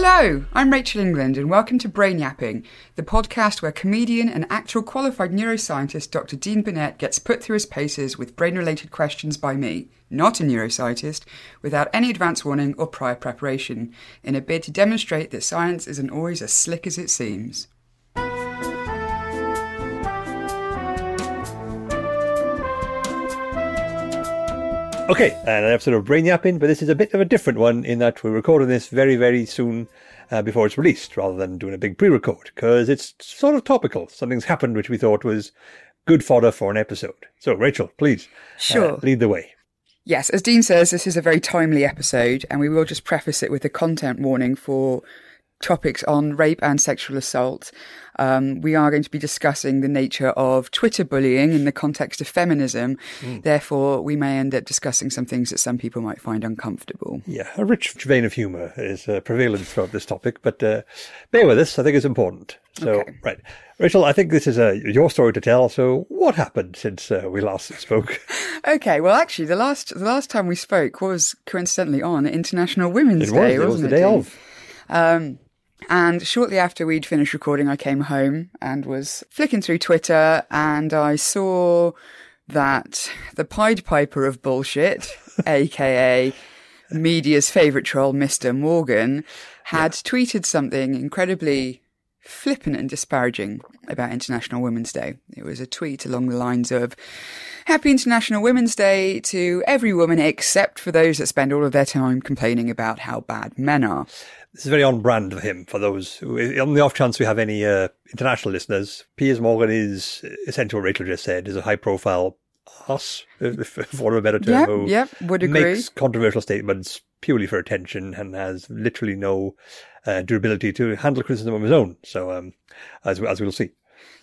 Hello, I'm Rachel England, and welcome to Brain Yapping, the podcast where comedian and actual qualified neuroscientist Dr. Dean Burnett gets put through his paces with brain related questions by me, not a neuroscientist, without any advance warning or prior preparation, in a bid to demonstrate that science isn't always as slick as it seems. Okay, and an episode of Brain Yapping, but this is a bit of a different one in that we're recording this very, very soon uh, before it's released, rather than doing a big pre-record, because it's sort of topical. Something's happened which we thought was good fodder for an episode. So, Rachel, please Sure. uh, lead the way. Yes, as Dean says, this is a very timely episode, and we will just preface it with a content warning for topics on rape and sexual assault. Um, we are going to be discussing the nature of Twitter bullying in the context of feminism. Therefore, we may end up discussing some things that some people might find uncomfortable. Yeah, a rich vein of humour is uh, prevalent throughout this topic, but uh, bear with us. I think it's important. So, Okay. right, Rachel, I think this is uh, your story to tell. So, what happened since uh, we last spoke? Okay, well, actually, the last the last time we spoke was coincidentally on International Women's It Day, was, it was the day Dean? of. Um, and shortly after we'd finished recording, I came home and was flicking through Twitter and I saw that the Pied Piper of bullshit, aka media's favourite troll, Mr. Morgan, had tweeted something incredibly flippant and disparaging about International Women's Day. It was a tweet along the lines of Happy International Women's Day to every woman except for those that spend all of their time complaining about how bad men are. This is very on brand for him. For those, who, on the off chance we have any uh, international listeners, Piers Morgan is essentially what Rachel just said is a high profile ass, if, for want of a better term, Yep, who yep, would agree. makes controversial statements purely for attention and has literally no uh, durability to handle criticism of his own. So, um, as as we'll see,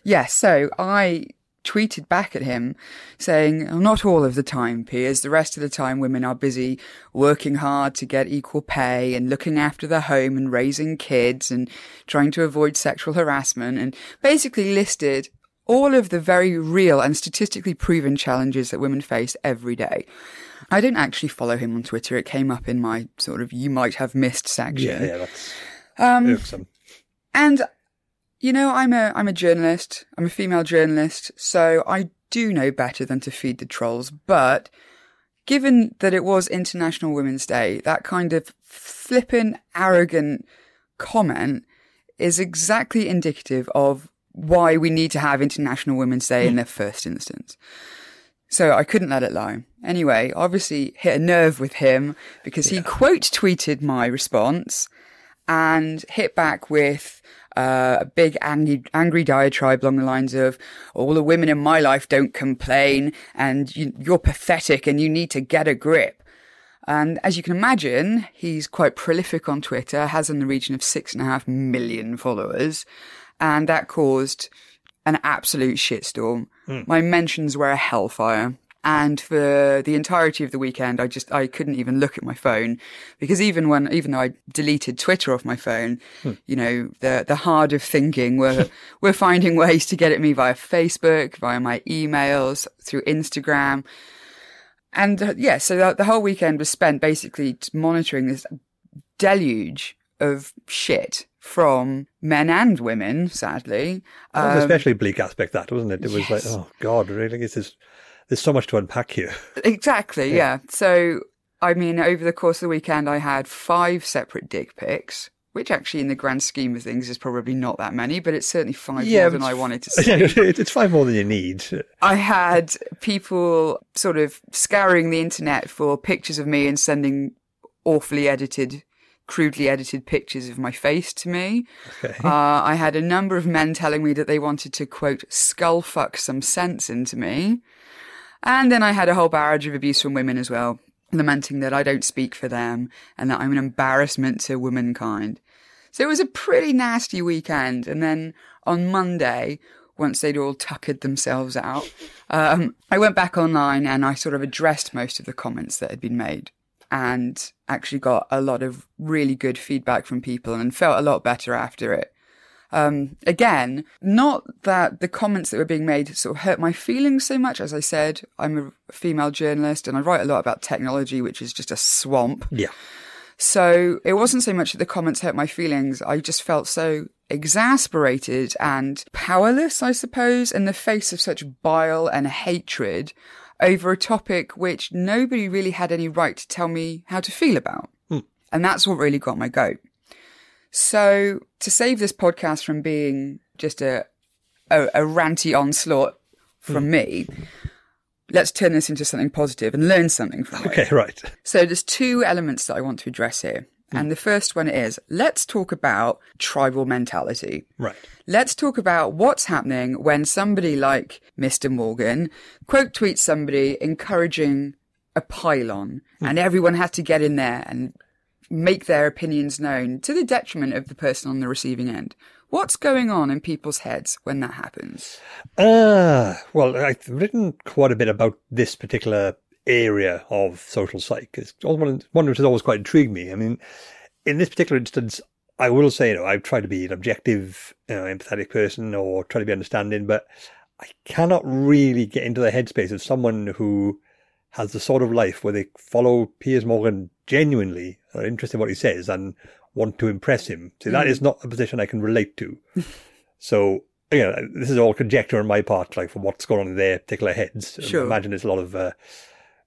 Yes, so I tweeted back at him saying, "Oh, not all of the time, Piers. The rest of the time, women are busy working hard to get equal pay and looking after the home and raising kids and trying to avoid sexual harassment and basically listed all of the very real and statistically proven challenges that women face every day. I don't actually follow him on Twitter. It came up in my sort of you might have missed section. yeah, yeah, that's Um, irksome. and you know, I'm a I'm a journalist. I'm a female journalist, so I do know better than to feed the trolls. But given that it was International Women's Day, that kind of flippin' arrogant comment is exactly indicative of why we need to have International Women's Day in the first instance. So I couldn't let it lie. Anyway, obviously hit a nerve with him because he quote tweeted my response and hit back with uh, a big angry, angry diatribe along the lines of all the women in my life don't complain and you, you're pathetic and you need to get a grip. And as you can imagine, he's quite prolific on Twitter, has in the region of six and a half million followers. And that caused an absolute shitstorm. My mentions were a hellfire. And for the entirety of the weekend, I just, I couldn't even look at my phone because even when, even though I deleted Twitter off my phone, you know, the, the hard of thinking were, were finding ways to get at me via Facebook, via my emails, through Instagram. And uh, yeah, so the, the whole weekend was spent basically monitoring this deluge of shit from men and women, sadly. That was Um, an especially bleak aspect, that wasn't it? It was like, oh God, really? This is there's so much to unpack here. Exactly, yeah. So, I mean, over the course of the weekend, I had five separate dick pics, which actually, in the grand scheme of things, is probably not that many, but it's certainly five Yeah, more than I wanted to see. It- it's five more than you need. I had people sort of scouring the internet for pictures of me and sending awfully edited, crudely edited pictures of my face to me. Okay. Uh, I had a number of men telling me that they wanted to, quote, skull fuck some sense into me. And then I had a whole barrage of abuse from women as well, lamenting that I don't speak for them and that I'm an embarrassment to womankind. So it was a pretty nasty weekend. And then on Monday, once they'd all tuckered themselves out, um, I went back online and I sort of addressed most of the comments that had been made and actually got a lot of really good feedback from people and felt a lot better after it. Um, again, not that the comments that were being made sort of hurt my feelings so much. As I said, I'm a female journalist and I write a lot about technology, which is just a swamp. Yeah. So it wasn't so much that the comments hurt my feelings. I just felt so exasperated and powerless, I suppose, in the face of such bile and hatred over a topic which nobody really had any right to tell me how to feel about. Hmm. And that's what really got my goat. So to save this podcast from being just a, a, a ranty onslaught from hmm. me, let's turn this into something positive and learn something from it. Okay, right. So there's two elements that I want to address here. Hmm. And the first one is let's talk about tribal mentality. Right. Let's talk about what's happening when somebody like Mr. Morgan quote tweets somebody encouraging a pile-on hmm. and everyone has to get in there and make their opinions known to the detriment of the person on the receiving end. What's going on in people's heads when that happens? Ah, well, I've written quite a bit about this particular area of social psych. It's one, one which has always quite intrigued me. I mean, in this particular instance, I will say, you know, I've tried to be an objective, you know, empathetic person or try to be understanding, but I cannot really get into the headspace of someone who has the sort of life where they follow Piers Morgan genuinely, are interested in what he says and want to impress him. See, that is not a position I can relate to. so, you know, this is all conjecture on my part, like from what's going on in their particular heads. Sure. I imagine there's a lot of uh,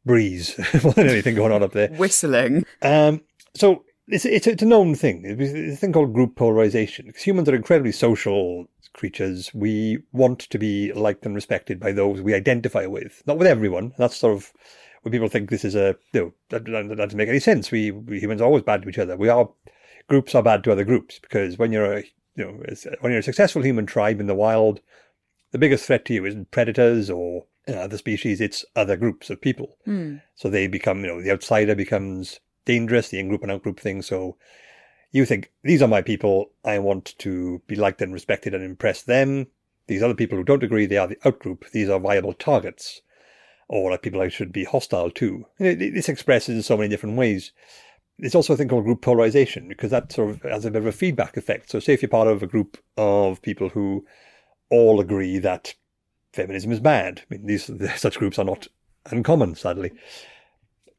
breeze more than anything going on up there. Whistling. Um, so it's, it's, it's a known thing. It's a thing called group polarization. Because humans are incredibly social creatures. We want to be liked and respected by those we identify with, not with everyone. That's sort of when people think this is a, you know, that, that doesn't make any sense. We, we humans are always bad to each other. We are, groups are bad to other groups because when you're a, you know, when you're a successful human tribe in the wild, the biggest threat to you isn't predators or you know, other species, it's other groups of people. Hmm. So they become, you know, the outsider becomes dangerous, the in-group and out-group thing. So you think, these are my people. I want to be liked and respected and impress them. These other people who don't agree, they are the out-group. These are viable targets. Or like people I should be hostile to. This expresses in so many different ways. There's also a thing called group polarization because that sort of has a bit of a feedback effect. So say if you're part of a group of people who all agree that feminism is bad. I mean, these such groups are not uncommon, sadly.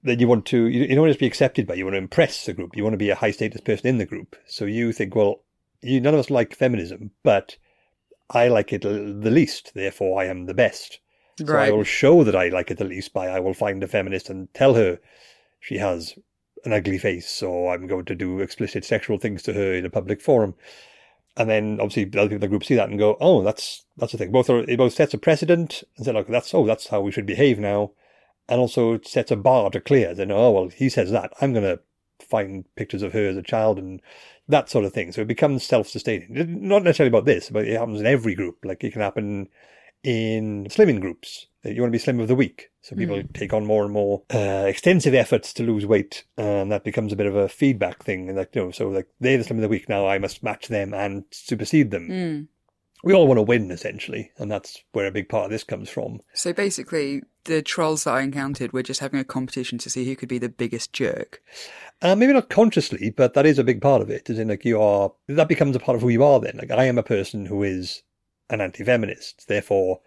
Then you want to you, you don't want to just be accepted by. You want to impress the group. You want to be a high status person in the group. So you think, well, you none of us like feminism, but I like it the least. Therefore, I am the best. So I will show that I like it the least by I will find a feminist and tell her she has an ugly face, or I'm going to do explicit sexual things to her in a public forum. And then obviously the other people in the group see that and go, "Oh, that's that's the thing." Both are it both sets a precedent and say, "Look, that's oh, that's how we should behave now," and also it sets a bar to clear. Then, oh well, he says that. I'm going to find pictures of her as a child and that sort of thing. So it becomes self-sustaining. Not necessarily about this, but it happens in every group. Like it can happen in slimming groups. You want to be slim of the week. So people take on more and more uh, extensive efforts to lose weight, and that becomes a bit of a feedback thing. And like, you know, so like they're the slim of the week now, I must match them and supersede them. We all want to win, essentially, and that's where a big part of this comes from. So basically, the trolls that I encountered were just having a competition to see who could be the biggest jerk. Uh, maybe not consciously, but that is a big part of it. As in, like you are, that becomes a part of who you are. Then, like I am a person who is an anti-feminist. Therefore,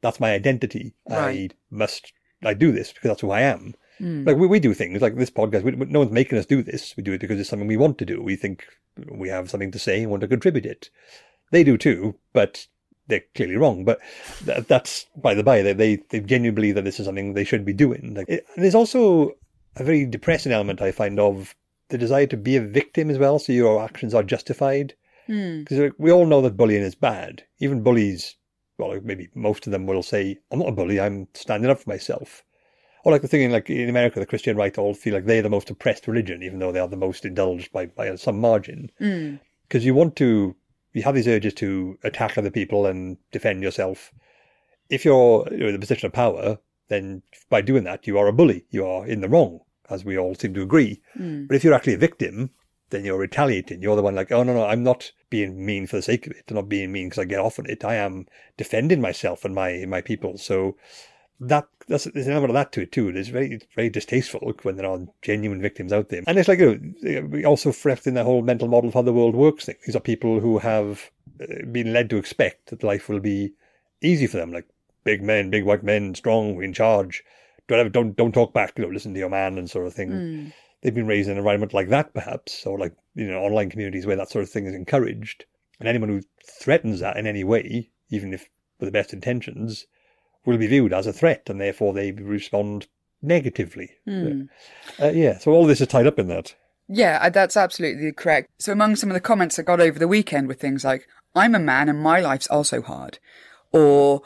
that's my identity. I must, I do this because that's who I am. Like we, we do things like this podcast. We, no one's making us do this. We do it because it's something we want to do. We think we have something to say and want to contribute it. They do too, but they're clearly wrong. But that, that's by the by. They, they they genuinely believe that this is something they should be doing. Like, it, and there's also a very depressing element I find of the desire to be a victim as well. So your actions are justified. Hmm. Because we all know that bullying is bad. Even bullies, well, maybe most of them will say, "I'm not a bully. I'm standing up for myself." Or like the thing in like in America, the Christian right all feel like they're the most oppressed religion, even though they are the most indulged by by some margin. Hmm. Because you want to, you have these urges to attack other people and defend yourself. If you're, in a position of power, then by doing that, you are a bully. You are in the wrong, as we all seem to agree. Hmm. But if you're actually a victim, then you're retaliating. You're the one like, oh no, no, I'm not being mean for the sake of it. I'm not being mean because I get off on it. I am defending myself and my my people. So that that's there's an element of that to it too. It is very very distasteful when there are genuine victims out there, and it's like you know, we also reflect in the whole mental model of how the world works thing. These are people who have uh, been led to expect that life will be easy for them, like big men, big white men, strong, in charge. Don't don't don't talk back. You know, listen to your man and sort of thing. they've been raised in an environment like that, perhaps, or like, you know, online communities where that sort of thing is encouraged. And anyone who threatens that in any way, even if with the best intentions, will be viewed as a threat, and therefore they respond negatively. Hmm. Uh, yeah, so all this is tied up in that. Yeah, uh, that's absolutely correct. So among some of the comments I got over the weekend were things like, I'm a man and my life's also hard. Or,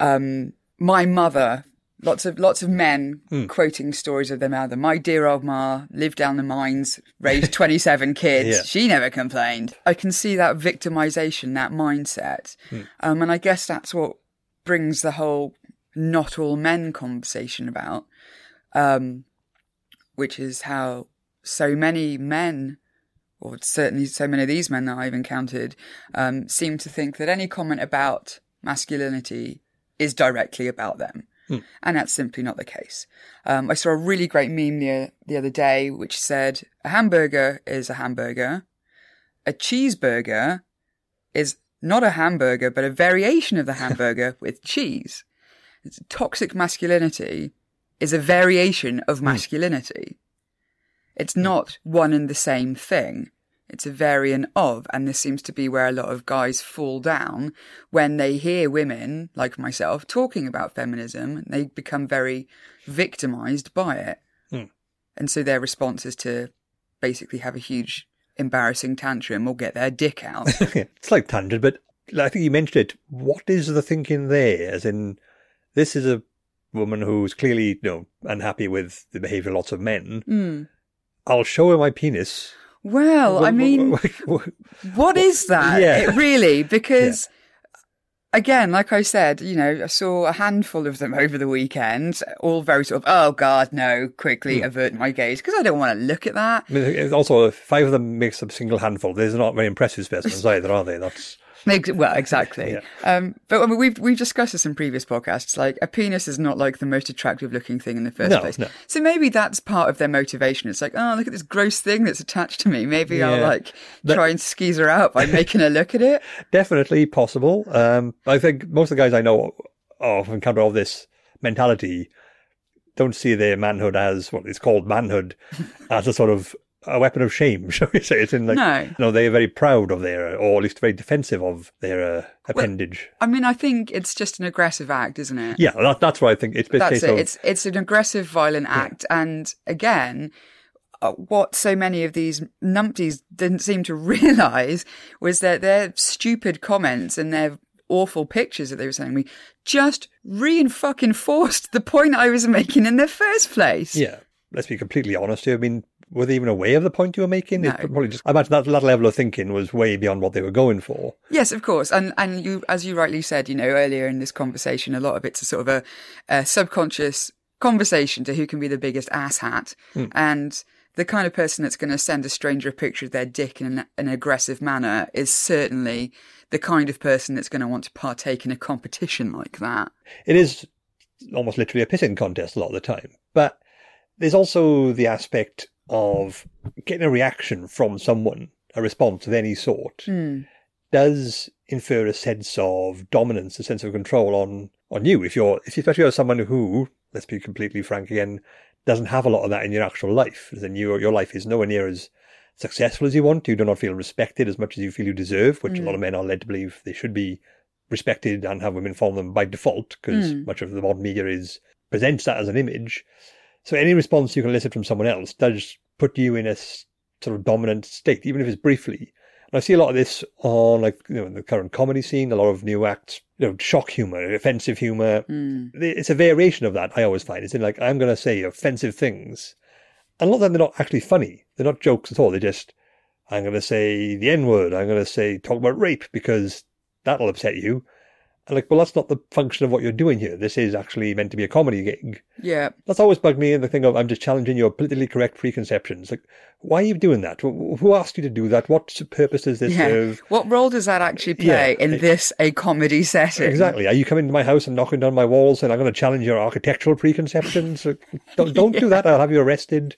um, my mother, lots of, lots of men quoting stories of their mother. My dear old ma lived down the mines, raised 27 kids. Yeah. She never complained. I can see that victimization, that mindset. Um, and I guess that's what brings the whole not all men conversation about. Um, which is how so many men, or certainly so many of these men that I've encountered, um, seem to think that any comment about masculinity is directly about them. And that's simply not the case. Um, I saw a really great meme the, the other day which said a hamburger is a hamburger, a cheeseburger is not a hamburger, but a variation of the hamburger with cheese. It's toxic masculinity is a variation of hmm. masculinity. It's hmm. not one and the same thing. It's a variant of, and this seems to be where a lot of guys fall down when they hear women, like myself, talking about feminism. They become very victimized by it. Hmm. And so their response is to basically have a huge embarrassing tantrum or get their dick out. it's like tangent, but I think you mentioned it. What is the thinking there? As in, this is a woman who's clearly, you know, unhappy with the behaviour of lots of men. Hmm. I'll show her my penis. Well, I mean, what is that? Yeah. It really, because again, like I said, you know, I saw a handful of them over the weekend, all very sort of, oh God, no, quickly hmm. avert my gaze because I don't want to look at that. I mean, also, five of them makes a single handful. These are not very impressive specimens either, are they? That's Well, exactly. Yeah. Um, but I mean, we've we've discussed this in previous podcasts. Like a penis is not like the most attractive looking thing in the first No, place. no. So maybe that's part of their motivation. It's like, oh, look at this gross thing that's attached to me. Maybe I'll like That- try and skeeze her out by making her look at it. definitely possible. Um, I think most of the guys I know of encounter all this mentality don't see their manhood as what is called manhood as a sort of a weapon of shame, shall we say? It's in like, No. no, they are very proud of their, or at least very defensive of their uh, appendage. I mean, I think it's just an aggressive act, isn't it? yeah, that, that's what I think. It's That's it. of It's it's an aggressive, violent act, and again, uh, what so many of these numpties didn't seem to realise was that their stupid comments and their awful pictures that they were sending me just reinforced the point I was making in the first place. yeah. Let's be completely honest here. I mean, were they even aware of the point you were making? No. It's probably just. I imagine that, that level of thinking was way beyond what they were going for. Yes, of course, and and you, as you rightly said, you know, earlier in this conversation, a lot of it's a sort of a, a subconscious conversation to who can be the biggest asshat, hmm. and the kind of person that's going to send a stranger a picture of their dick in an, an aggressive manner is certainly the kind of person that's going to want to partake in a competition like that. it is almost literally a pissing contest a lot of the time. But there's also the aspect of getting a reaction from someone, a response of any sort, hmm. does infer a sense of dominance, a sense of control on, on you. If you're, if especially you're someone who, let's be completely frank again, doesn't have a lot of that in your actual life, then your, your life is nowhere near as successful as you want. You do not feel respected as much as you feel you deserve, which a hmm. lot of men are led to believe they should be respected and have women follow them by default because hmm. much of the modern media is presents that as an image. So any response you can elicit from someone else does put you in a sort of dominant state, even if it's briefly. And I see a lot of this on like you know in the current comedy scene, a lot of new acts, you know, shock humor, offensive humor. Hmm. It's a variation of that. I always find it's in like I'm going to say offensive things, and a lot of them they're not actually funny. They're not jokes at all. They're just I'm going to say the N word. I'm going to say talk about rape because that'll upset you. And like, well, that's not the function of what you're doing here. This is actually meant to be a comedy gig. Yeah. That's always bugged me in the thing of I'm just challenging your politically correct preconceptions. Like, why are you doing that? Who asked you to do that? What purpose does this Yeah. serve? What role does that actually play Yeah. in this a comedy setting? Exactly. Are you coming to my house and knocking down my walls and I'm going to challenge your architectural preconceptions? Don't don't do that. I'll have you arrested.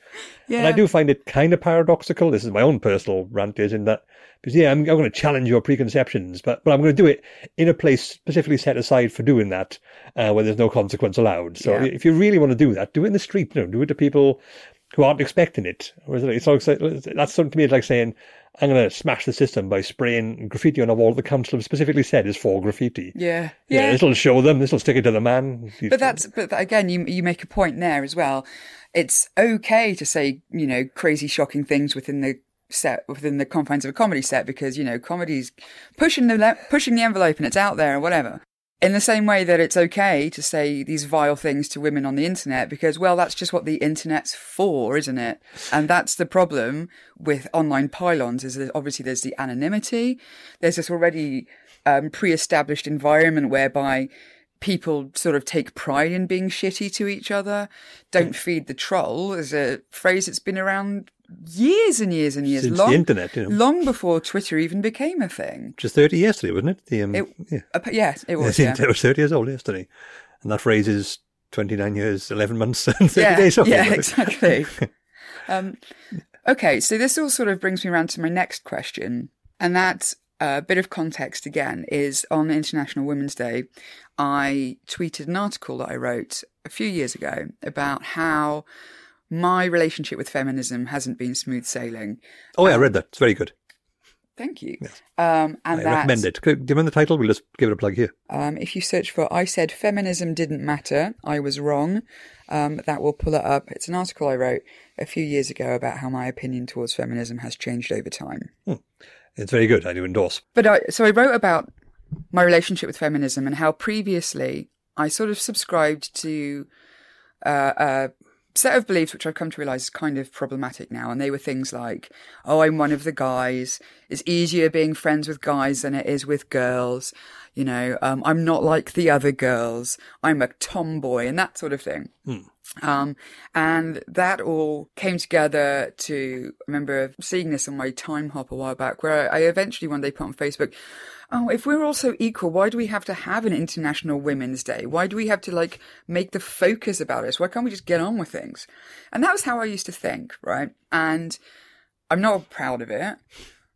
And I do find it kind of paradoxical. This is my own personal rant is in that because yeah, I'm, I'm going to challenge your preconceptions, but but I'm going to do it in a place specifically set aside for doing that, uh, where there's no consequence allowed. So Yeah. if you really want to do that, do it in the street. You know, do it to people who aren't expecting it. Or is it, it's like, that's something to me. It's like saying, I'm going to smash the system by spraying graffiti on a wall the council have specifically said is for graffiti. Yeah. Yeah, Yeah. this will show them. This will stick it to the man. But that's but again, you you make a point there as well. It's okay to say you know crazy, shocking things within the set within the confines of a comedy set because you know comedy's pushing the pushing the envelope and it's out there or whatever. In the same way that it's okay to say these vile things to women on the internet because, well, that's just what the internet's for, isn't it? And that's the problem with online pile-ons is that obviously there's the anonymity. There's this already um, pre-established environment whereby people sort of take pride in being shitty to each other. Don't feed the troll is a phrase that's been around years and years and years, Since long, the internet, you know. long before Twitter even became a thing. Just 30 yesterday, wasn't it? The, um, It- yeah. Uh, yes, it was. Yeah. internet was 30 years old yesterday. And that phrase is 29 years, 11 months, and 30 yeah, days old. yeah, exactly. um, okay, so this all sort of brings me around to my next question, and that a bit of context again is on International Women's Day. I tweeted an article that I wrote a few years ago about how my relationship with feminism hasn't been smooth sailing. Oh, yeah, I read that. It's very good. Thank you. Um, and I that recommend it. Do you remember the title? We'll just give it a plug here. Um, if you search for I said feminism didn't matter, I was wrong, um, that will pull it up. It's an article I wrote a few years ago about how my opinion towards feminism has changed over time. It's very good. I do endorse. But I, so I wrote about my relationship with feminism and how previously I sort of subscribed to uh, a set of beliefs which I've come to realize is kind of problematic now. And they were things like, oh, I'm one of the guys. It's easier being friends with guys than it is with girls. You know, um, I'm not like the other girls. I'm a tomboy and that sort of thing. Um, and that all came together to I remember seeing this on my Timehop a while back, where I eventually one day put on Facebook, oh, if we're all so equal, why do we have to have an International Women's Day? Why do we have to like make the focus about us? Why can't we just get on with things? And that was how I used to think, right? And I'm not proud of it,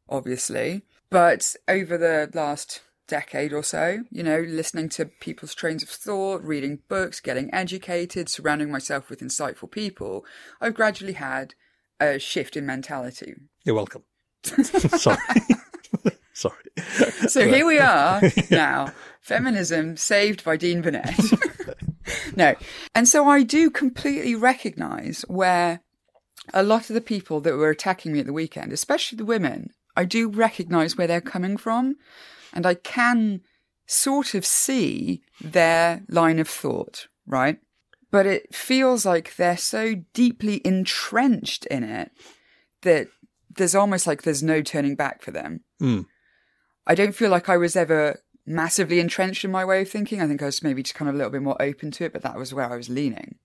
obviously, but over the last decade or so, you know, listening to people's trains of thought, reading books, getting educated, surrounding myself with insightful people, I've gradually had a shift in mentality. You're welcome. Sorry. Sorry. So here we are now, feminism saved by Dean Burnett. no. And so I do completely recognize where a lot of the people that were attacking me at the weekend, especially the women, I do recognize where they're coming from and I can sort of see their line of thought, right? But it feels like they're so deeply entrenched in it that there's almost like there's no turning back for them. Mm. I don't feel like I was ever massively entrenched in my way of thinking. I think I was maybe just kind of a little bit more open to it, but that was where I was leaning.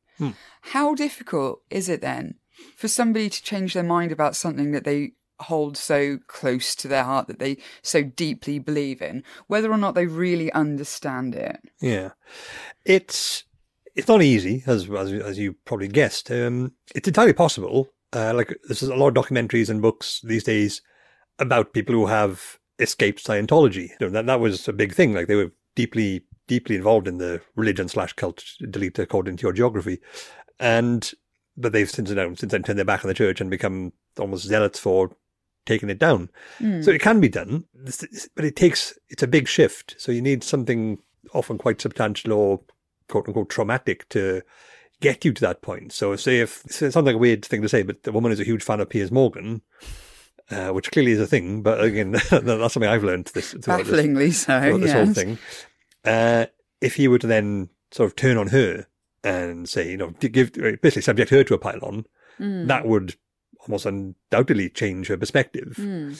How difficult is it then for somebody to change their mind about something that they hold so close to their heart, that they so deeply believe in, whether or not they really understand it? Yeah, it's it's not easy, as as, as you probably guessed. Um, it's entirely possible. Uh, like there's a lot of documentaries and books these days about people who have escaped Scientology. You know, that that was a big thing. Like they were deeply deeply involved in the religion slash cult. Delete according to your geography, and but they've since then since then turned their back on the church and become almost zealots for taking it down. Hmm. So it can be done, but it takes it's a big shift. So you need something often quite substantial or quote unquote traumatic to get you to that point. So say if it sounds like a weird thing to say, but the woman is a huge fan of Piers Morgan, uh, which clearly is a thing. But again, that's something I've learned this throughout this, Bafflingly so. throughout this whole thing. Uh, if he were to then sort of turn on her and say, you know, give basically subject her to a pile-on, Hmm. that would almost undoubtedly change her perspective. Hmm.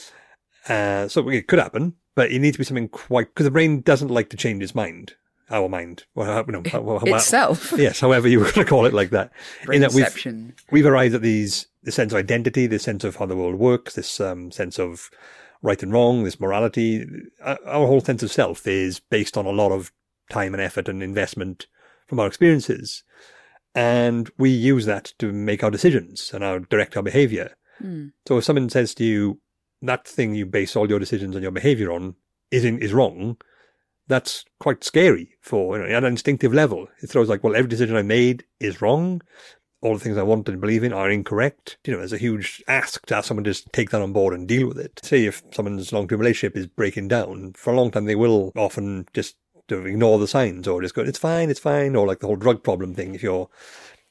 Uh, so it could happen, but it needs to be something quite because the brain doesn't like to change its mind. Our mind, well, you know, how- how- Itself. yes, however you were going to call it, like that. In that we've we've arrived at these this sense of identity, this sense of how the world works, this um, sense of right and wrong, this morality. Our our whole sense of self is based on a lot of time and effort and investment from our experiences, and we use that to make our decisions and our direct our behavior. So if someone says to you, "That thing you base all your decisions and your behavior on is in, is wrong," that's quite scary for you know, at an instinctive level. It throws like, "Well, every decision I made is wrong." All the things I want and believe in are incorrect. You know, there's a huge ask to have someone just take that on board and deal with it. Say if someone's long-term relationship is breaking down, for a long time they will often just ignore the signs or just go, it's fine, it's fine, or like the whole drug problem thing. If your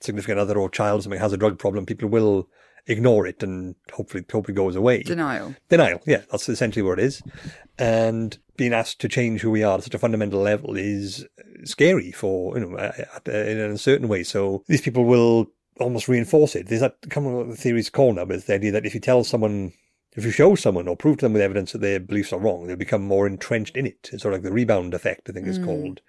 significant other or child or something has a drug problem, people will ignore it and hopefully hopefully goes away. Denial. Denial, yeah, that's essentially what it is. And being asked to change who we are at such a fundamental level is scary for you know in a certain way. So these people will almost reinforce it. There's that come what the theory's called now, but it's the idea that if you tell someone if you show someone or prove to them with evidence that their beliefs are wrong, they'll become more entrenched in it. It's sort of like the rebound effect, I think it's mm. called.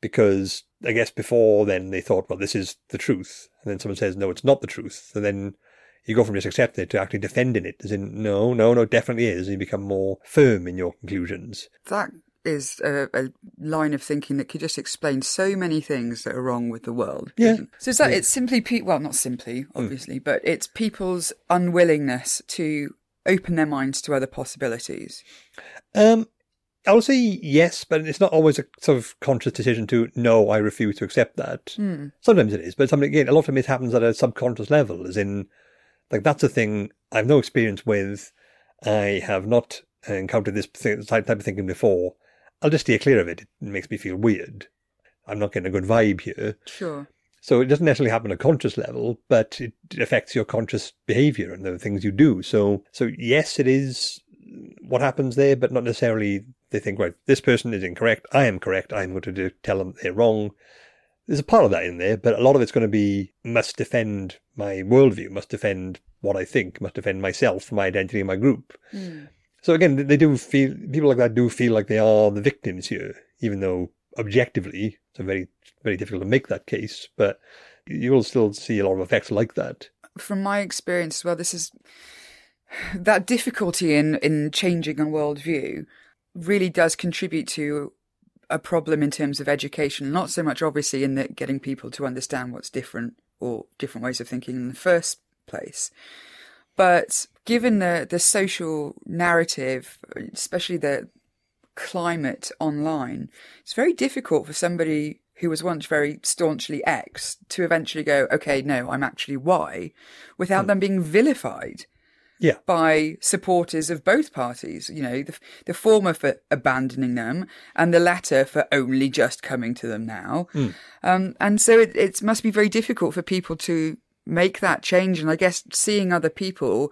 Because I guess before then they thought, well, this is the truth. And then someone says, no, it's not the truth. And then you go from just accepting it to actually defending it, as in, no, no, no, definitely is. And you become more firm in your conclusions. That is a, a line of thinking that could just explain so many things that are wrong with the world. Yeah. So it's that it's simply pe- well, not simply, obviously, but it's people's unwillingness to open their minds to other possibilities. Um, I would say yes, but it's not always a sort of conscious decision to no, I refuse to accept that. Sometimes it is, but something again, a lot of time it happens at a subconscious level, as in, like that's a thing I have no experience with. I have not encountered this type type of thinking before. I'll just steer clear of it. It makes me feel weird. I'm not getting a good vibe here. Sure. So it doesn't necessarily happen at a conscious level, but it affects your conscious behavior and the things you do. So, so yes, it is what happens there, but not necessarily they think, right, this person is incorrect. I am correct. I'm going to do, tell them they're wrong. There's a part of that in there, but a lot of it's going to be must defend my worldview, must defend what I think, must defend myself, my identity, my group. Hmm. So again, they do feel, people like that do feel like they are the victims here, even though objectively it's very, very difficult to make that case, but you will still see a lot of effects like that. From my experience as well, this is that difficulty in, in changing a worldview really does contribute to a problem in terms of education. Not so much, obviously, in that getting people to understand what's different or different ways of thinking in the first place, but given the the social narrative, especially the climate online, it's very difficult for somebody who was once very staunchly X to eventually go, okay, no, I'm actually Y, without them being vilified Yeah. by supporters of both parties. You know, the, the former for abandoning them and the latter for only just coming to them now. Um, and so it, it must be very difficult for people to make that change. And I guess seeing other people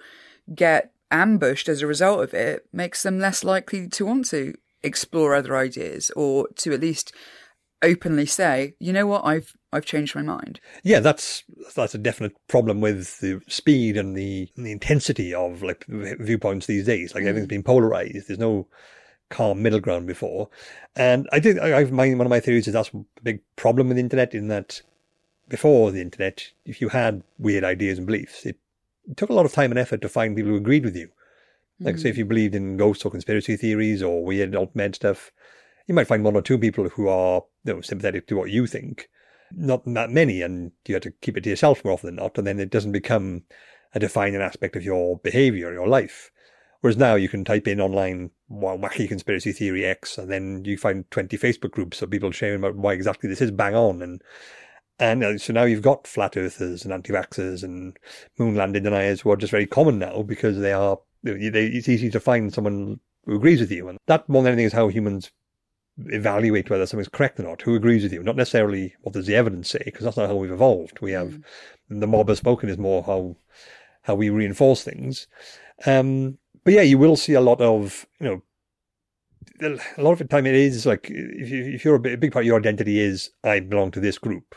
get ambushed as a result of it makes them less likely to want to explore other ideas or to at least openly say, you know what, I've I've changed my mind. Yeah, that's that's a definite problem with the speed and the and the intensity of like viewpoints these days. Like everything's mm. been polarized. There's no calm middle ground before, and I think I- I've my one of my theories is that's a big problem with the internet in that before the internet, if you had weird ideas and beliefs, it, it took a lot of time and effort to find people who agreed with you. Like, say, if hmm. you believed in ghosts or conspiracy theories or weird alt med stuff, you might find one or two people who are you know, sympathetic to what you think. Not that many, and you have to keep it to yourself more often than not, and then it doesn't become a defining aspect of your behavior, your life. Whereas now you can type in online "wa- wacky conspiracy theory X, and then you find 20 Facebook groups of people sharing about why exactly this is bang on. And and uh, so now you've got flat earthers and anti-vaxxers and moon landing deniers who are just very common now because they are, they, it's easy to find someone who agrees with you. And that more than anything is how humans evaluate whether something's correct or not. Who agrees with you? Not necessarily what does the evidence say, because that's not how we've evolved. We have the mob has spoken is more how how we reinforce things. Um, but yeah, you will see a lot of you know. A lot of the time, it is like if you if you're a, big, part of your identity is I belong to this group,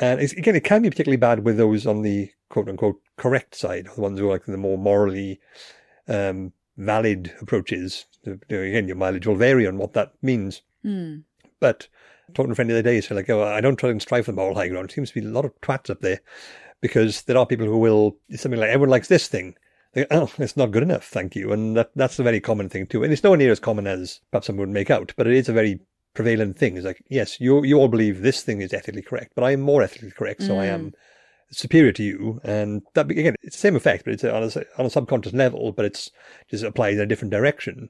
and it's, again, it can be particularly bad with those on the quote unquote correct side, the ones who are like the more morally um, valid approaches. Again, your mileage will vary on what that means. But talking to a friend the other day, so like, oh, I don't try and strive for the moral high ground. It seems to be a lot of twats up there because there are people who will something like everyone likes this thing. They go, oh, it's not good enough, thank you. And that that's a very common thing too. And it's nowhere near as common as perhaps someone would make out, but it is a very prevalent thing. It's like, yes, you you all believe this thing is ethically correct, but I am more ethically correct, so I am superior to you. And that again, it's the same effect, but it's on a, on a subconscious level, but it's just applied in a different direction.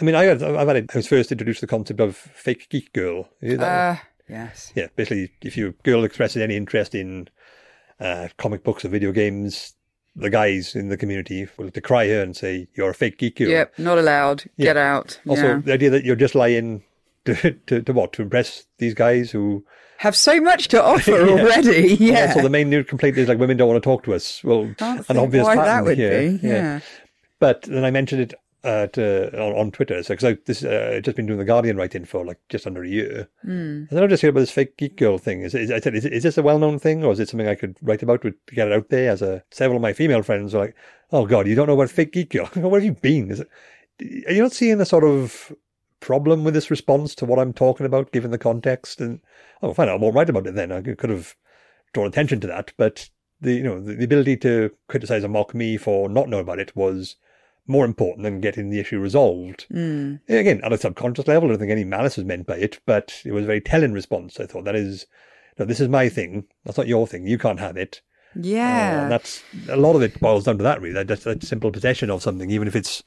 I mean, I, I've had, I was first introduced to the concept of fake geek girl. Uh, yes. yeah, basically, if your girl expresses any interest in uh, comic books or video games, the guys in the community will decry her and say, you're a fake geek. Yep, not allowed. Yeah. Get out. Also, yeah. the idea that you're just lying to, to, to what? To impress these guys who Have so much to offer Yeah. already. Yeah. Also, the main new complaint is like women don't want to talk to us. Well, an obvious why pattern that would here. be. Yeah. But then I mentioned it uh, to, on, on Twitter. So, because this, uh, I've just been doing the Guardian writing for like just under a year. Hmm. And then I just heard about this fake geek girl thing. Is, is, I said, is, is this a well known thing or is it something I could write about to get it out there? As a several of my female friends are like, oh God, you don't know about fake geek girl? Where have you been? Is it, are you not seeing a sort of problem with this response to what I'm talking about, given the context? And oh, fine, I won't write about it then. I could have drawn attention to that, but the you know the, the ability to criticize and mock me for not knowing about it was more important than getting the issue resolved. Mm. Again, at a subconscious level, I don't think any malice was meant by it, but it was a very telling response. I thought that is, no, this is my thing. That's not your thing. You can't have it. Uh, Yeah. and that's a lot of it boils down to that. Really, that, that's that simple possession of something, even if it's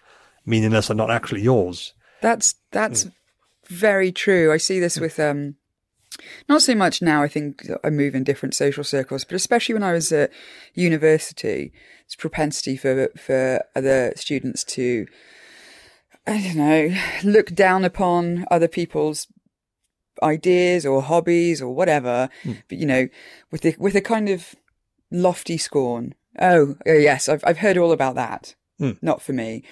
meaningless and not actually yours. That's that's Hmm. very true. I see this with um not so much now, I think I move in different social circles, but especially when I was at university, it's propensity for for other students to I don't know, look down upon other people's ideas or hobbies or whatever, but you know, with the, with a kind of lofty scorn. Oh, oh yes, I've I've heard all about that. Hmm. Not for me.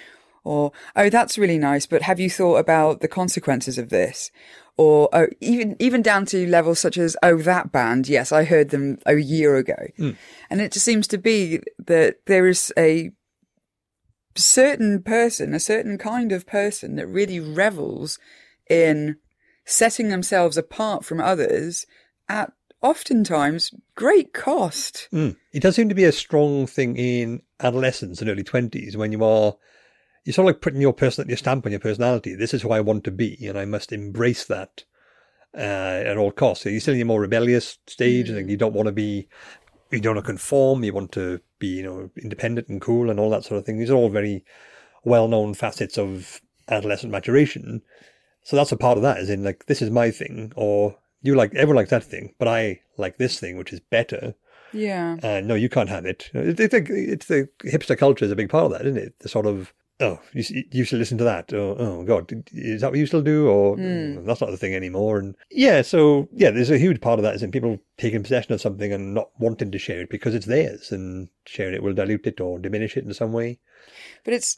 Or oh, that's really nice, but have you thought about the consequences of this? Or oh, even even down to levels such as oh, that band, yes, I heard them a year ago, and it just seems to be that there is a certain person, a certain kind of person that really revels in setting themselves apart from others at oftentimes great cost. Mm. It does seem to be a strong thing in adolescence and early twenties when you are you're sort of like putting your person your stamp on your personality. This is who I want to be, and I must embrace that uh, at all costs. So you're still in your more rebellious stage, and you don't want to be, you don't want to conform. You want to be, you know, independent and cool and all that sort of thing. These are all very well-known facets of adolescent maturation. So that's a part of that, is in like this is my thing, or you like everyone likes that thing, but I like this thing, which is better. Yeah. Uh, no, you can't have it. It- It's, it's the hipster culture is a big part of that, isn't it? The sort of oh, you, you used to listen to that. Oh, oh God, is that what you still do? Or "Mm, that's not the thing anymore. And yeah, so yeah, there's a huge part of that is in people taking possession of something and not wanting to share it because it's theirs, and sharing it will dilute it or diminish it in some way. But it's,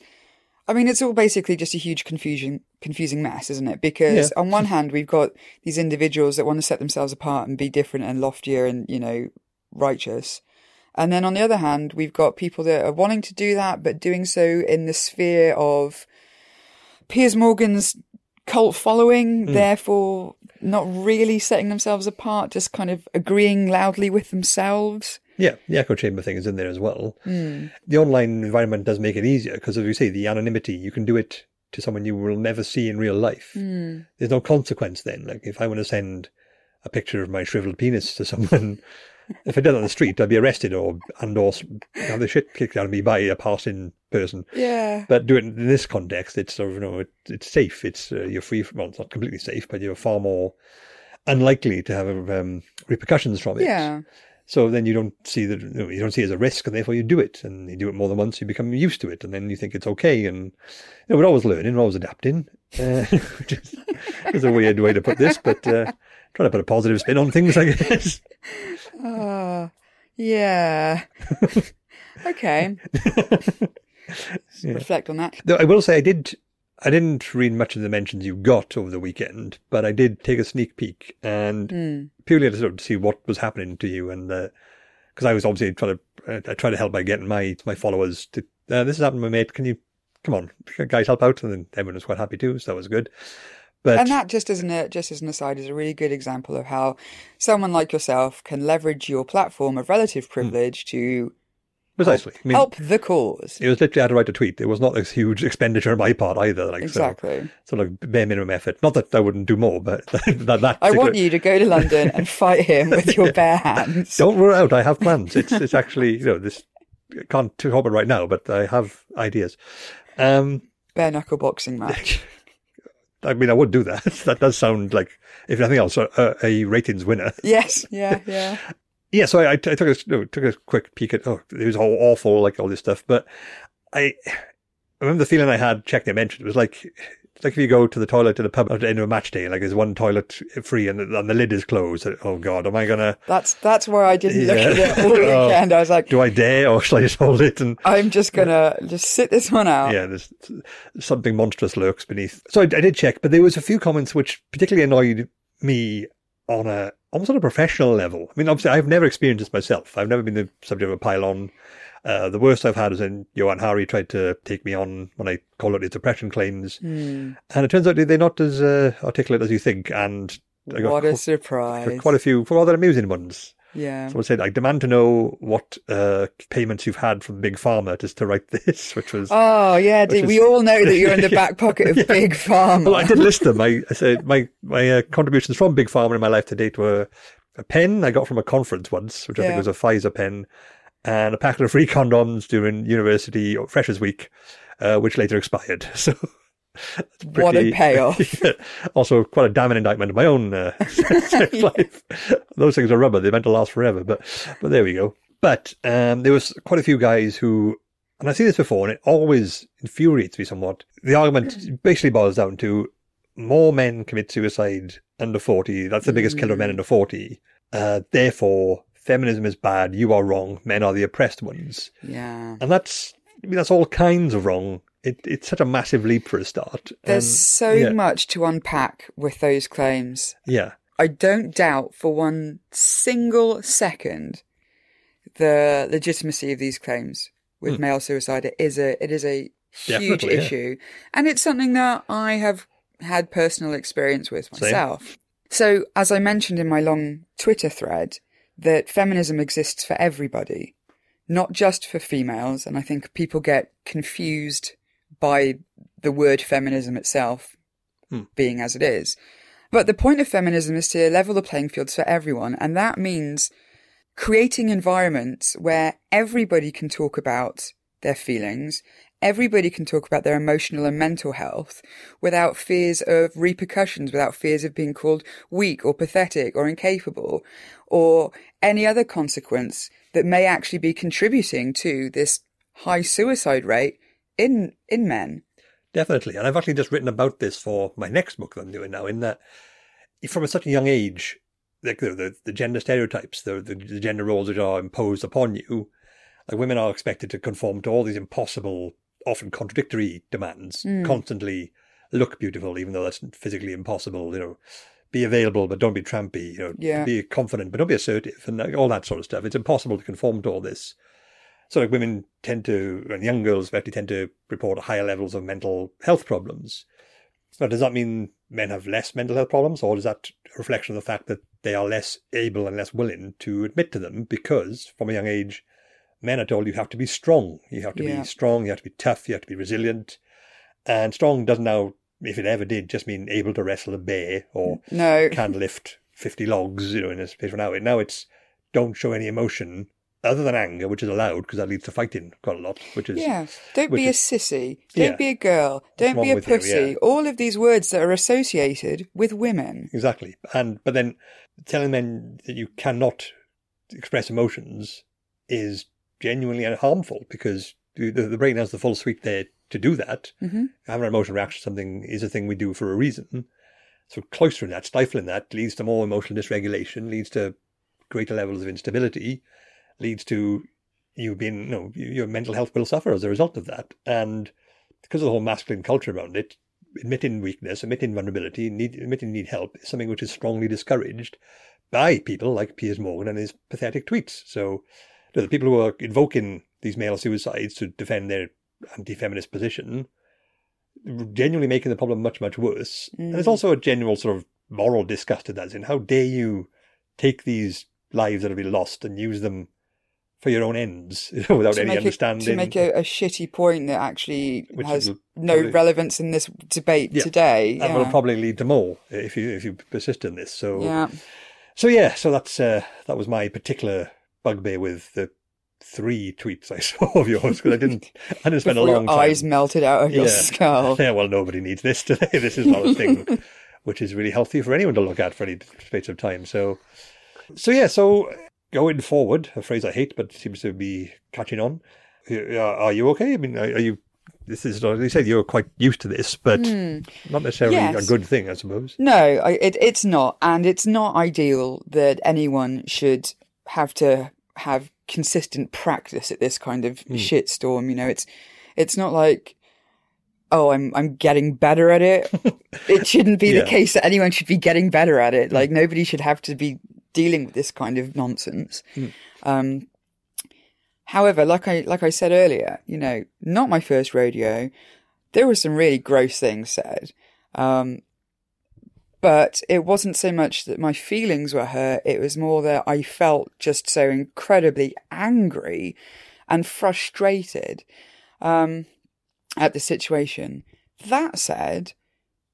I mean, it's all basically just a huge confusion, confusing mess, isn't it? Because on one hand, we've got these individuals that want to set themselves apart and be different and loftier and, you know, righteous. And then on the other hand, we've got people that are wanting to do that, but doing so in the sphere of Piers Morgan's cult following, hmm. therefore not really setting themselves apart, just kind of agreeing loudly with themselves. Yeah, the echo chamber thing is in there as well. Hmm. The online environment does make it easier because, as you say, the anonymity, you can do it to someone you will never see in real life. Hmm. There's no consequence then. Like if I want to send a picture of my shriveled penis to someone, if I did it on the street, I'd be arrested or and or have the shit kicked out of me by a passing person. Yeah. But do it in this context, it's sort of you know it, it's safe. It's uh, you're free. From, well, it's not completely safe, but you're far more unlikely to have um, repercussions from it. Yeah. So then you don't see the you, know, you don't see it as a risk, and therefore you do it, and you do it more than once. You become used to it, and then you think it's okay. And you know, we're always learning, we're always adapting. Uh, which is, is a weird way to put this, but uh, trying to put a positive spin on things, I guess. Ah, yeah. okay. Reflect on that. Though I will say I did. I didn't read much of the mentions you got over the weekend, but I did take a sneak peek and purely to sort of see what was happening to you and because I was obviously trying to uh, I tried to help by getting my my followers to uh, this has happened to my mate. Can you come on, guys, help out? And then everyone was quite happy too, so that was good. But And that just as an just as an aside is a really good example of how someone like yourself can leverage your platform of relative privilege to precisely, I mean, help the cause. it was literally I had to write a tweet. It was not a huge expenditure on my part either. Like Exactly. so, sort of bare minimum effort. Not that I wouldn't do more, but that that I want you to go to London and fight him with your bare hands. Don't rule out. I have plans. It's it's actually you know this I can't talk about right now, but I have ideas. Um, Bare knuckle boxing match. I mean, I would do that. That does sound like, if nothing else, a, a ratings winner. Yes. Yeah. Yeah. yeah, so I, I took a no, took a quick peek at. Oh, it was all awful, like all this stuff. But I, I remember the feeling I had checking I mentioned. It was like like if you go to the toilet in a pub at the end of a match day, like there's one toilet free and the, and the lid is closed. Oh God, am I gonna? That's that's where I didn't look Yeah. at it all weekend. I was like, Do I dare or shall I just hold it? And I'm just gonna just sit this one out. yeah, there's something monstrous lurks beneath. So I, I did check, but there was a few comments which particularly annoyed me on a almost on a professional level. I mean, obviously, I've never experienced this myself. I've never been the subject of a pile-on. Uh, the worst I've had is when Johann Hari tried to take me on when I called out his depression claims, Hmm. and it turns out they're not as uh, articulate as you think. And I got What a qu- surprise! quite a few for rather amusing ones. yeah. Someone said, "I demand to know what uh, payments you've had from Big Pharma just to write this," which was Oh yeah, dude, we is- all know that you're in the back pocket of Big Pharma. Well, I did list them. I, I said my my uh, contributions from Big Pharma in my life to date were a pen I got from a conference once, which I think was a Pfizer pen, and a packet of free condoms during university or Freshers Week, uh, which later expired. So. it's What a payoff. Yeah. Also, quite a damning indictment of my own uh, sex life. Those things are rubber; they're meant to last forever. But, but there we go. But um, there was quite a few guys who, and I've seen this before, and it always infuriates me somewhat. The argument basically boils down to more men commit suicide under 40. That's the biggest killer of men under 40. Uh, therefore, feminism is bad. You are wrong. Men are the oppressed ones. yeah. And that's, I mean, that's all kinds of wrong. It, it's such a massive leap for a start. There's And, so yeah, much to unpack with those claims. Yeah. I don't doubt for one single second the legitimacy of these claims with hmm. male suicide. It is a it is a huge yeah. issue, and it's something that I have had personal experience with Same. myself. So, as I mentioned in my long Twitter thread, that feminism exists for everybody, not just for females, and I think people get confused by the word feminism itself hmm. being as it is. But the point of feminism is to level the playing fields for everyone, and that means creating environments where everybody can talk about their feelings, everybody can talk about their emotional and mental health without fears of repercussions, without fears of being called weak or pathetic or incapable or any other consequence that may actually be contributing to this high suicide rate in in men. Definitely. And I've actually just written about this for my next book that I'm doing now, in that from such a young age, like the, the, the gender stereotypes, the, the, the gender roles which are imposed upon you, like women are expected to conform to all these impossible, often contradictory demands, mm. constantly look beautiful, even though that's physically impossible, you know, be available, but don't be trampy, you know, Yeah. be confident, but don't be assertive, and like, all that sort of stuff. It's impossible to conform to all this. So like women tend to, and young girls especially tend to report higher levels of mental health problems. now does that mean men have less mental health problems, or is that a reflection of the fact that they are less able and less willing to admit to them because from a young age, men are told you have to be strong, you have to Yeah. be strong, you have to be tough, you have to be resilient. And strong doesn't now, if it ever did, just mean able to wrestle a bear or No. can lift 50 logs, you know, in a space for now. Now it's don't show any emotion other than anger, which is allowed because that leads to fighting quite a lot, which is Yeah. Don't be a sissy. Don't Yeah. be a girl. Don't be a with you? pussy. Yeah. All of these words that are associated with women. exactly. And but then telling men that you cannot express emotions is genuinely harmful because the, the brain has the full suite there to do that. hmm Having an emotional reaction to something is a thing we do for a reason. So cloistering that, stifling that, leads to more emotional dysregulation, leads to greater levels of instability, leads to you being, you know, your mental health will suffer as a result of that. And because of the whole masculine culture around it, admitting weakness, admitting vulnerability, need, admitting need help is something which is strongly discouraged by people like Piers Morgan and his pathetic tweets. So you know, the people who are invoking these male suicides to defend their anti-feminist position genuinely making the problem much, much worse. And there's also a general sort of moral disgust at that, in how dare you take these lives that have been lost and use them for your own ends you know, without To any make, a, understanding. to make a, a shitty point that actually Which has no probably- relevance in this debate Yeah. today. and will probably lead to more if you if you persist in this. So yeah. so yeah, so that's uh, that was my particular bugbear with the three tweets I saw of yours because I didn't I didn't spend a long your time. eyes melted out of your skull. Yeah, well, nobody needs this today. This is not a thing which is really healthy for anyone to look at for any space of time. So, so yeah, so going forward, a phrase I hate but seems to be catching on. Are you okay? I mean, are you? This is they said you're quite used to this, but not necessarily a Hmm. Good thing, I suppose. No, it, it's not, and it's not ideal that anyone should have to have consistent practice at this kind of shitstorm. You know, it's it's not like, oh, I'm I'm getting better at it. it shouldn't be Yeah. the case that anyone should be getting better at it. Like nobody should have to be dealing with this kind of nonsense. Um, however, like I like I said earlier, you know, not my first rodeo. There were some really gross things said. Um, but it wasn't so much that my feelings were hurt, it was more that I felt just so incredibly angry and frustrated um, at the situation. That said,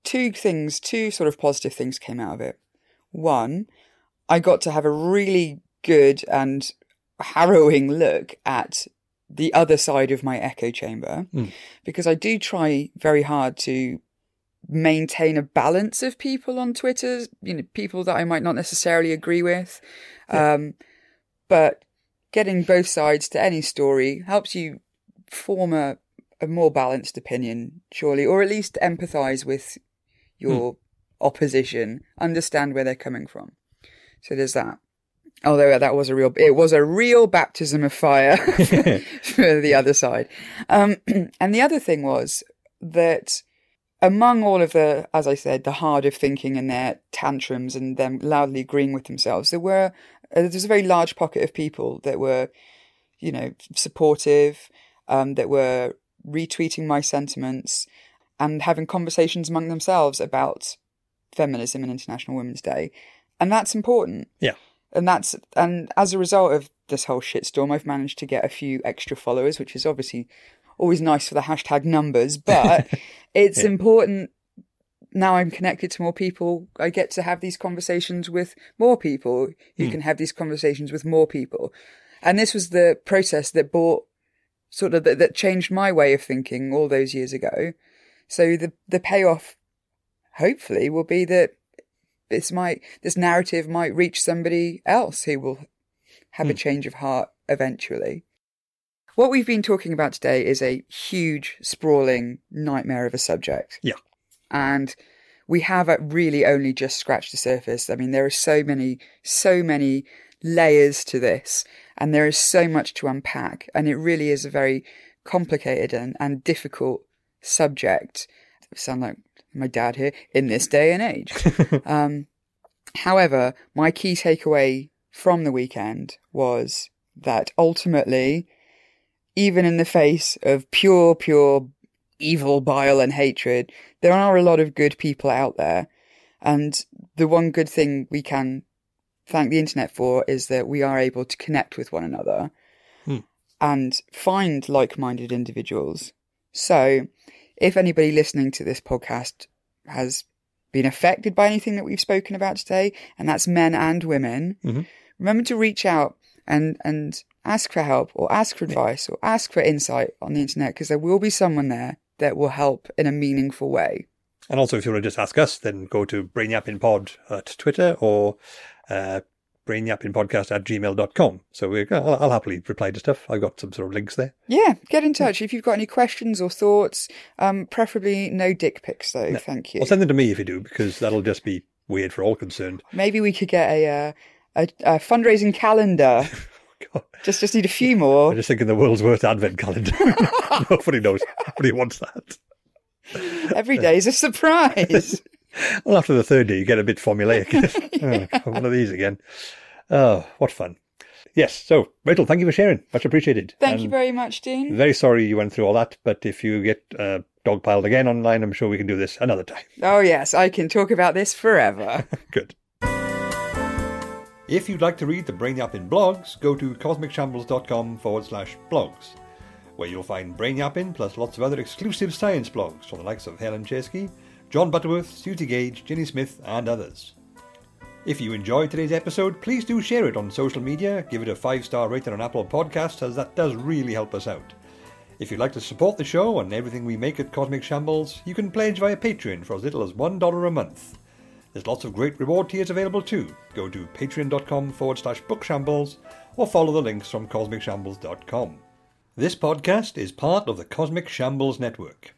two things, two sort of positive things came out of it. One, I got to have a really good and harrowing look at the other side of my echo chamber because I do try very hard to maintain a balance of people on Twitter, you know, people that I might not necessarily agree with. Um, but getting both sides to any story helps you form a, a more balanced opinion, surely, or at least empathize with your opposition, understand where they're coming from. So there's that. Although that was a real, it was a real baptism of fire for the other side. Um, and the other thing was that among all of the, as I said, the hard of thinking and their tantrums and them loudly agreeing with themselves, there were, uh, there's a very large pocket of people that were, you know, supportive, um, that were retweeting my sentiments and having conversations among themselves about feminism and International Women's Day. And that's important Yeah. and that's and as a result of this whole shitstorm, I've managed to get a few extra followers, which is obviously always nice for the hashtag numbers, but it's important. Now I'm connected to more people. I get to have these conversations with more people who hmm. can have these conversations with more people. And this was the process that brought sort of that, that changed my way of thinking all those years ago. So the the payoff, hopefully, will be that this might this narrative might reach somebody else who will have a hmm. change of heart eventually. What we've been talking about today is a huge, sprawling nightmare of a subject. Yeah. And we have uh, really only just scratched the surface. I mean, there are so many, so many layers to this, and there is so much to unpack. And it really is a very complicated and, and difficult subject. I sound like my dad here in this day and age. um, however, my key takeaway from the weekend was that ultimately, even in the face of pure, pure evil, bile, and hatred, there are a lot of good people out there. And the one good thing we can thank the internet for is that we are able to connect with one another hmm. and find like minded individuals. So, if anybody listening to this podcast has been affected by anything that we've spoken about today, and that's men and women, mm-hmm. remember to reach out and, and ask for help or ask for advice or ask for insight on the internet because there will be someone there that will help in a meaningful way. And also, if you want to just ask us, then go to BrainYappingPod at Twitter or uh, BrainYappingPodcast at gmail.com. So we, I'll, I'll happily reply to stuff. I've got some sort of links there. Yeah, get in touch if you've got any questions or thoughts. Um, preferably no dick pics though. Thank you. Well, send them to me if you do, because that'll just be weird for all concerned. Maybe we could get a, uh, a, a fundraising calendar. God, just just need a few more. I'm just thinking the world's worst advent calendar. Nobody knows. Nobody wants that. Every day is a surprise. Well, after the third day, you get a bit formulaic. oh, one of these again. Oh, what fun. Yes, so, Rachel, thank you for sharing. Much appreciated. Thank And you very much, Dean. Very sorry you went through all that, but if you get uh, dogpiled again online, I'm sure we can do this another time. Oh yes, I can talk about this forever. Good. If you'd like to read the Brain Yapping blogs, go to cosmicshambles.com forward slash blogs, where you'll find Brain Yapping plus lots of other exclusive science blogs from the likes of Helen Czerski, Jon Butterworth, Suzi Gage, Ginny Smith, and others. If you enjoyed today's episode, please do share it on social media, give it a five star rating on Apple Podcasts, as that does really help us out. If you'd like to support the show and everything we make at Cosmic Shambles, you can pledge via Patreon for as little as $1 a month. There's lots of great reward tiers available too. Go to patreon.com forward slash bookshambles or follow the links from cosmicshambles.com. This podcast is part of the Cosmic Shambles Network.